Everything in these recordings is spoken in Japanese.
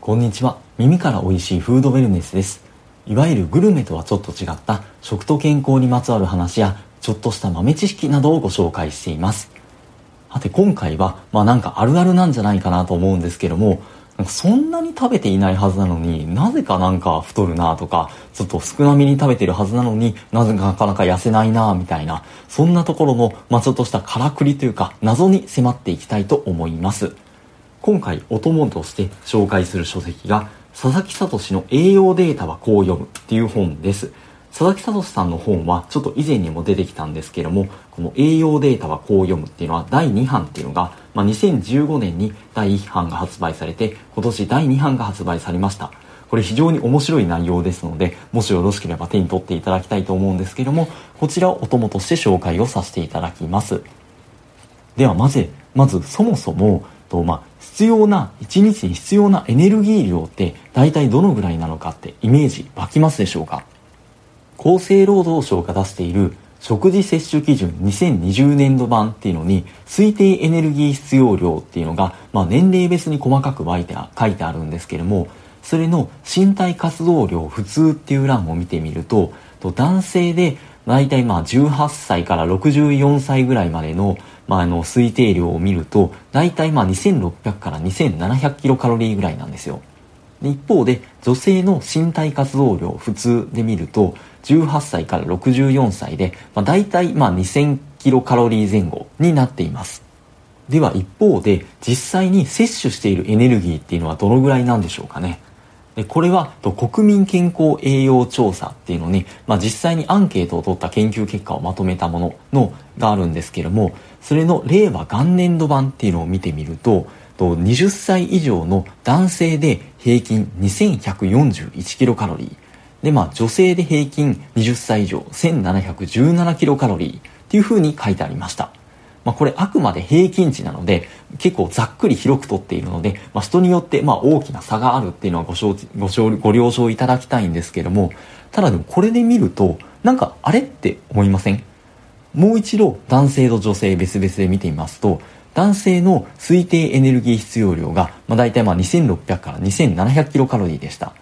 こんにちは。耳から美味しいフードウェルネスです。いわゆるグルメとはちょっと違った食と健康にまつわる話やちょっとした豆知識などをご紹介しています。さて今回はまあなんかあるあるなんじゃないかなと思うんですけどもそんなに食べていないはずなのになぜかなんか太るなとかちょっと少なめに食べてるはずなのになぜかなかなか痩せないなみたいなそんなところのまあちょっとしたからくりというか謎に迫っていきたいと思います。今回お供として紹介する書籍が佐々木聡の栄養データはこう読むっていう本です。佐々木聡さんの本はちょっと以前にも出てきたんですけどもこの栄養データはこう読むっていうのは第2版っていうのが、まあ、2015年に第1版が発売されて今年第2版が発売されました。これ非常に面白い内容ですのでもしよろしければ手に取っていただきたいと思うんですけどもこちらをお供として紹介をさせていただきます。ではまずまずそもそもと、まあ、必要な、1日に必要なエネルギー量って大体どのぐらいなのかってイメージ湧きますでしょうか？厚生労働省が出している食事摂取基準2020年度版っていうのに推定エネルギー必要量っていうのが、まあ、年齢別に細かく書いてあるんですけれどもそれの身体活動量普通っていう欄を見てみると男性で大体まあ18歳から64歳ぐらいまでのまあ、あの推定量を見ると大体まあ2600から2700キロカロリーぐらいなんですよ。で一方で女性の身体活動量普通で見ると18歳から64歳で、まあ、大体まあ2000キロカロリー前後になっています。では一方で実際に摂取しているエネルギーっていうのはどのぐらいなんでしょうかね。これは国民健康栄養調査っていうのに、まあ、実際にアンケートを取った研究結果をまとめたもののがあるんですけれどもそれの令和元年度版っていうのを見てみると20歳以上の男性で平均2141キロカロリー。でまあ女性で平均20歳以上1717キロカロリーっていうふうに書いてありました。まあ、これあくまで平均値なので結構ざっくり広くとっているので、まあ、人によってまあ大きな差があるっていうのはご承ご承ご了承いただきたいんですけどもただでもこれで見るとなんかあれって思いません？もう一度男性と女性別々で見てみますと男性の推定エネルギー必要量が、まあ、大体まあ2600から2700キロカロリーでした。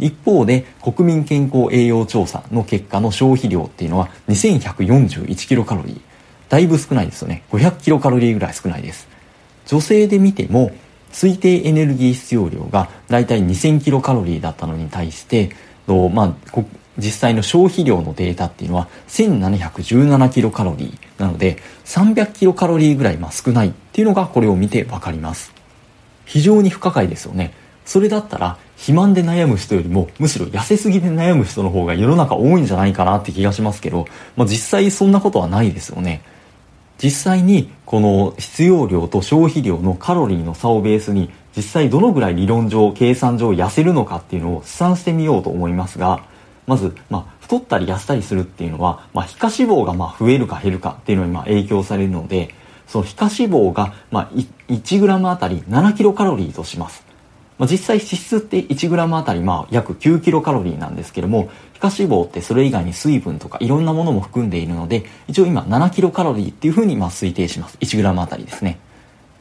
一方で国民健康栄養調査の結果の消費量っていうのは2141キロカロリー。だいぶ少ないですよね。500キロカロリーぐらい少ないです。女性で見ても推定エネルギー必要量がだいたい2000キロカロリーだったのに対してまあ、実際の消費量のデータっていうのは1717キロカロリーなので300キロカロリーぐらいまあ少ないっていうのがこれを見てわかります。非常に不可解ですよね。それだったら肥満で悩む人よりもむしろ痩せすぎで悩む人の方が世の中多いんじゃないかなって気がしますけど、まあ、実際そんなことはないですよね。実際にこの必要量と消費量のカロリーの差をベースに実際どのぐらい理論上計算上痩せるのかっていうのを試算してみようと思いますがまず、まあ、太ったり痩せたりするっていうのは、まあ、皮下脂肪がま増えるか減るかっていうのにま影響されるのでその皮下脂肪がま 1g あたり7キロカロリーとします。まあ、実際脂質って 1g あたりまあ約9キロカロリーなんですけども皮下脂肪ってそれ以外に水分とかいろんなものも含んでいるので一応今7キロカロリーっていうふうにまあ推定します。1g あたりですね。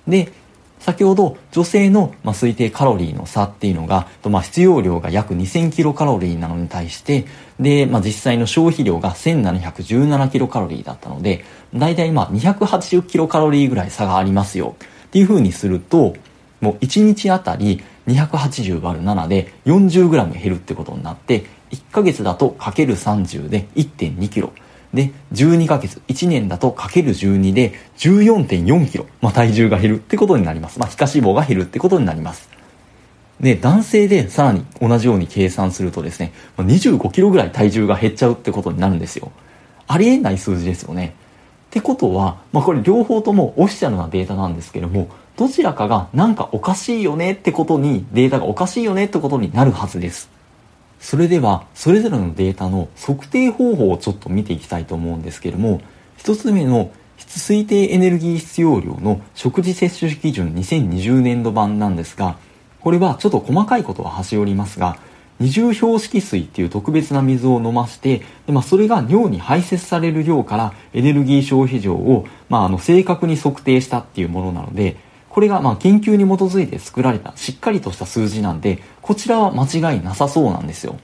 で先ほど女性のまあ推定カロリーの差っていうのが、まあ、必要量が約2000キロカロリーなのに対してで、まあ、実際の消費量が1717キロカロリーだったので大体まあ280キロカロリーぐらい差がありますよ。っていうふうにするともう1日あたり280割る7で 40g 減るってことになって1ヶ月だとかける30で 1.2kg で12ヶ月1年だとかける12で 14.4kg、まあ、体重が減るってことになります、まあ、皮下脂肪が減るってことになります。で男性でさらに同じように計算するとですね 25kg ぐらい体重が減っちゃうってことになるんですよ。ありえない数字ですよね。ってことは、まあ、これ両方ともオフィシャルなデータなんですけどもどちらかがなんかおかしいよねってことにデータがおかしいよねってことになるはずです。それではそれぞれのデータの測定方法をちょっと見ていきたいと思うんですけども1つ目の推定エネルギー必要量の食事摂取基準2020年度版なんですがこれはちょっと細かいことは端折りますが二重標識水っていう特別な水を飲ませてで、まあ、それが尿に排泄される量からエネルギー消費量を、まあ、あの正確に測定したっていうものなのでこれがまあ研究に基づいて作られたしっかりとした数字なんでこちらは間違いなさそうなんですよ。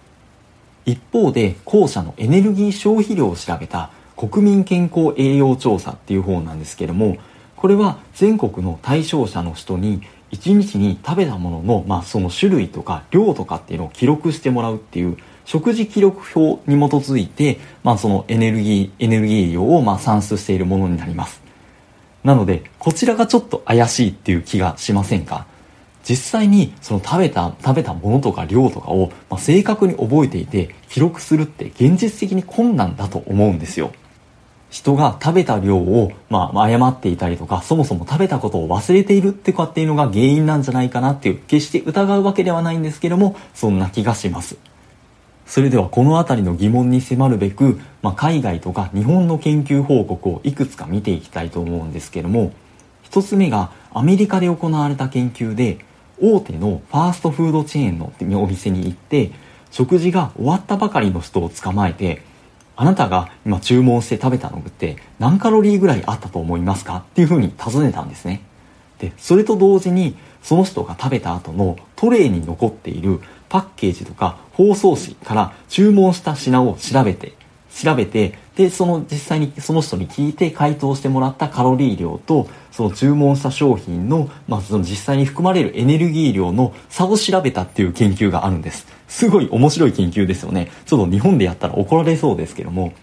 一方で後者のエネルギー消費量を調べた国民健康栄養調査っていう方なんですけどもこれは全国の対象者の人に1日に食べたものの、まあ、その種類とか量とかっていうのを記録してもらうっていう食事記録表に基づいて、まあ、そのエネルギーエネルギー量をまあ算出しているものになります。なのでこちらがちょっと怪しいっていう気がしませんか？実際にその食べた食べたものとか量とかを、まあ、正確に覚えていて記録するって現実的に困難だと思うんですよ。人が食べた量を、まあ、誤っていたりとかそもそも食べたことを忘れているってかっていうのが原因なんじゃないかなっていう決して疑うわけではないんですけどもそんな気がします。それではこの辺りの疑問に迫るべく、まあ、海外とか日本の研究報告をいくつか見ていきたいと思うんですけども1つ目がアメリカで行われた研究で大手のファーストフードチェーンのお店に行って食事が終わったばかりの人を捕まえてあなたが今注文して食べたのって何カロリーぐらいあったと思いますかっていうふうに尋ねたんですね。でそれと同時にその人が食べた後のトレイに残っているパッケージとか包装紙から注文した品を調べて調べてでその実際にその人に聞いて回答してもらったカロリー量とその注文した商品の,、まあ、その実際に含まれるエネルギー量の差を調べたっていう研究があるんです。すごい面白い研究ですよね。ちょっと日本でやったら怒られそうですけども。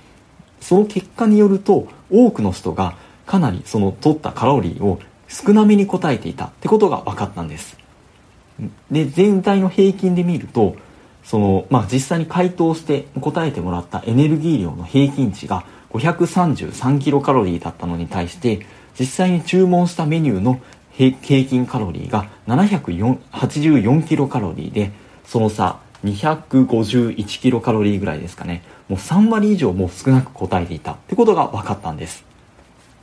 その結果によると多くの人がかなりその取ったカロリーを少なめに答えていたってことが分かったんです。で全体の平均で見るとその、まあ、実際に回答して答えてもらったエネルギー量の平均値が533キロカロリーだったのに対して実際に注文したメニューの平均カロリーが784キロカロリーでその差251キロカロリーぐらいですかね。もう3割以上も少なく答えていたってことが分かったんです。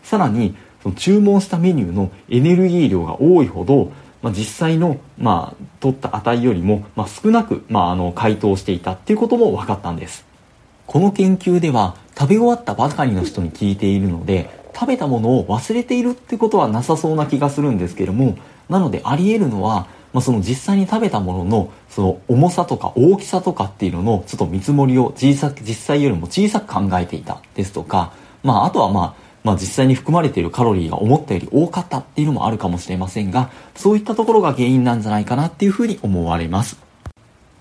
さらにその注文したメニューのエネルギー量が多いほどまあ、実際の、まあ、取った値よりも、まあ、少なく、まあ、あの回答していたっていうことも分かったんです。この研究では食べ終わったばかりの人に聞いているので食べたものを忘れているってことはなさそうな気がするんですけどもなのであり得るのは、まあ、その実際に食べたもののその重さとか大きさとかっていうののちょっと見積もりを小さく実際よりも小さく考えていたですとか、まあ、あとはまあまあ、実際に含まれているカロリーが思ったより多かったっていうのもあるかもしれませんがそういったところが原因なんじゃないかなっていうふうに思われます。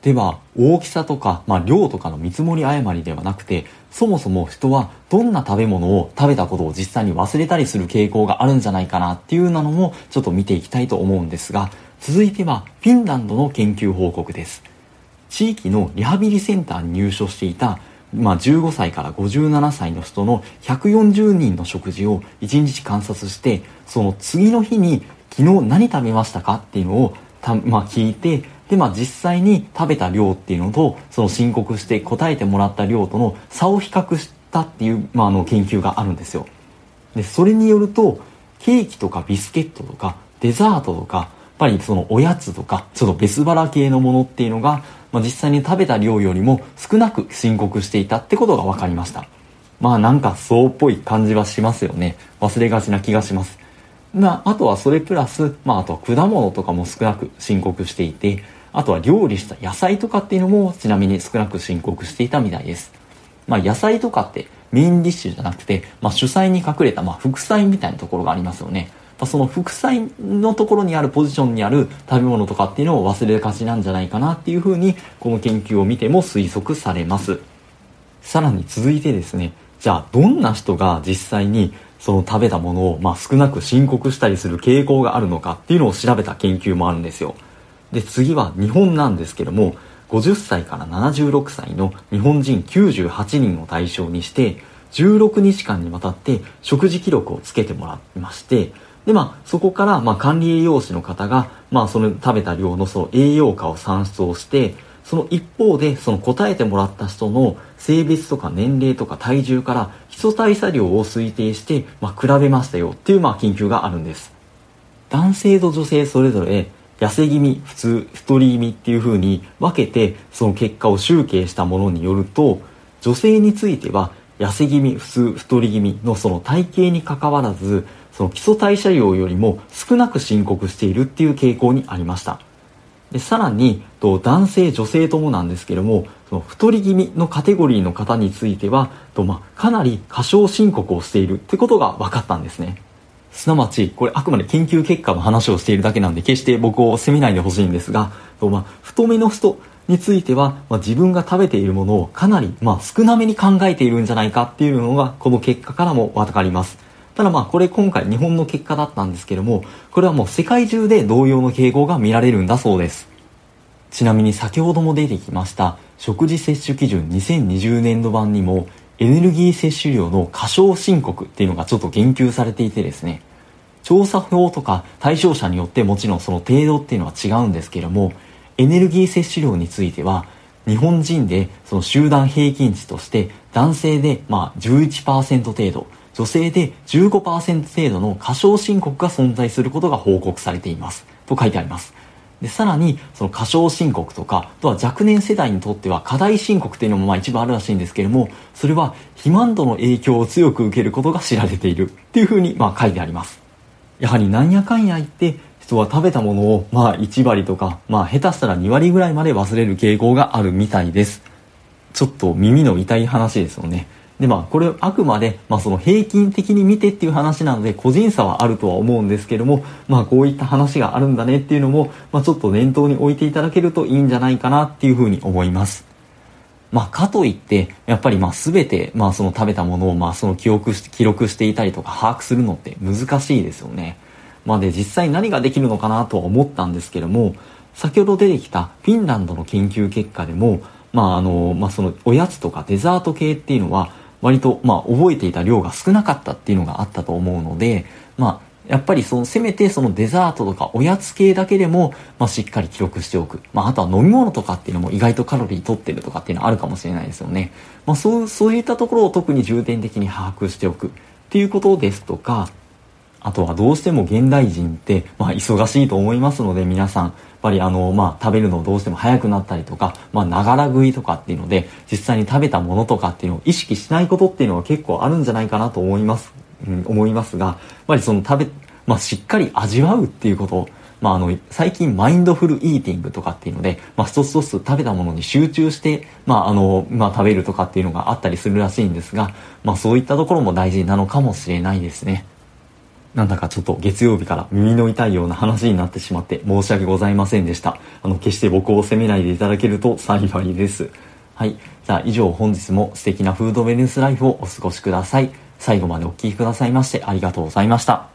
では大きさとか、まあ、量とかの見積もり誤りではなくてそもそも人はどんな食べ物を食べたことを実際に忘れたりする傾向があるんじゃないかなっていうなのもちょっと見ていきたいと思うんですが続いてはフィンランドの研究報告です。地域のリハビリセンターに入所していたまあ、15歳から57歳の人の140人の食事を1日観察してその次の日に昨日何食べましたか？っていうのをた、まあ、聞いてで、まあ、実際に食べた量っていうのとその申告して答えてもらった量との差を比較したっていう、まあ、あの研究があるんですよ。でそれによるとケーキとかビスケットとかデザートとかやっぱりそのおやつとかちょっと別腹系のものっていうのがまあ、実際に食べた量よりも少なく申告していたってことが分かりました。まあなんかそうっぽい感じはしますよね。忘れがちな気がします。まあ、あとはそれプラス、まあ、あとは果物とかも少なく申告していてあとは料理した野菜とかっていうのもちなみに少なく申告していたみたいです。まあ野菜とかってメインディッシュじゃなくて、まあ、主菜に隠れた、まあ、副菜みたいなところがありますよね。その副菜のところにあるポジションにある食べ物とかっていうのを忘れがちなんじゃないかなっていうふうにこの研究を見ても推測されます。さらに続いてですねじゃあどんな人が実際にその食べたものをまあ少なく申告したりする傾向があるのかっていうのを調べた研究もあるんですよ。で次は日本なんですけども50歳から76歳の日本人98人を対象にして16日間にわたって食事記録をつけてもらいましてで、まあ、そこから、まあ、管理栄養士の方が、まあ、その食べた量のその栄養価を算出をして、その一方で、その答えてもらった人の性別とか年齢とか体重から基礎代謝量を推定して、まあ、比べましたよっていう、まあ、研究があるんです。男性と女性それぞれ、痩せ気味、普通、太り気味っていう風に分けて、その結果を集計したものによると、女性については、痩せ気味、普通、太り気味のその体型にかかわらず、その基礎代謝量よりも少なく申告しているっていう傾向にありました。でさらにと男性女性ともなんですけどもその太り気味のカテゴリーの方についてはと、まあ、かなり過小申告をしているってことが分かったんですね。すなわちこれあくまで研究結果の話をしているだけなんで決して僕を責めないでほしいんですがと、まあ、太めの人については、まあ、自分が食べているものをかなり、まあ、少なめに考えているんじゃないかっていうのがこの結果からも分かります。ただまあこれ今回日本の結果だったんですけどもこれはもう世界中で同様の傾向が見られるんだそうです。ちなみに先ほども出てきました食事摂取基準2020年度版にもエネルギー摂取量の過小申告っていうのがちょっと言及されていてですね調査表とか対象者によってもちろんその程度っていうのは違うんですけどもエネルギー摂取量については日本人でその集団平均値として男性でまあ11%程度女性で15%程度の過小申告が存在することが報告されています。と書いてあります。でさらにその過小申告とかあとは若年世代にとっては過大申告っていうのもまあ一部あるらしいんですけれどもそれは肥満度の影響を強く受けることが知られている。っていうふうにまあ書いてあります。やはりなんやかんや言って人は食べたものをまあ1割とかまあ下手したら2割ぐらいまで忘れる傾向があるみたいです。ちょっと耳の痛い話ですよね。でまあこれあくまで、まあ、その平均的に見てっていう話なので個人差はあるとは思うんですけどもまあこういった話があるんだねっていうのも、まあ、ちょっと念頭に置いていただけるといいんじゃないかなっていうふうに思いますまあ、かといって、やっぱりまあ全て、まあその食べたものをまあその記憶し、記録していたりとか把握するのって難しいですよね。まあで実際何ができるのかなとは思ったんですけども、先ほど出てきたフィンランドの研究結果でも、まああの、まあそのおやつとかデザート系っていうのは、割と、まあ、覚えていた量が少なかったっていうのがあったと思うので、まあ、やっぱりそのせめてそのデザートとかおやつ系だけでも、まあ、しっかり記録しておく。まあ、あとは飲み物とかっていうのも意外とカロリー取ってるとかっていうのはあるかもしれないですよね。まあ、そう、そういったところを特に重点的に把握しておくっていうことですとか、あとはどうしても現代人って、まあ、忙しいと思いますので皆さんやっ、ぱりあの、まあ、食べるのどうしても早くなったりとか、まあ、ながら食いとかっていうので、実際に食べたものとかっていうのを意識しないことっていうのは結構あるんじゃないかなと思います、うん、思いますが、やっぱりその食べ、まあ、しっかり味わうっていうことまあ、あの、最近マインドフルイーティングとかっていうので、まあ、一つ一つ食べたものに集中して、まあ、あの、まあ、食べるとかっていうのがあったりするらしいんですが、まあ、そういったところも大事なのかもしれないですね。なんだかちょっと月曜日から耳の痛いような話になってしまって申し訳ございませんでした。あの、決して僕を責めないでいただけると幸いです。はい。じゃあ以上本日も素敵なフードウェルネスライフをお過ごしください。最後までお聴きくださいましてありがとうございました。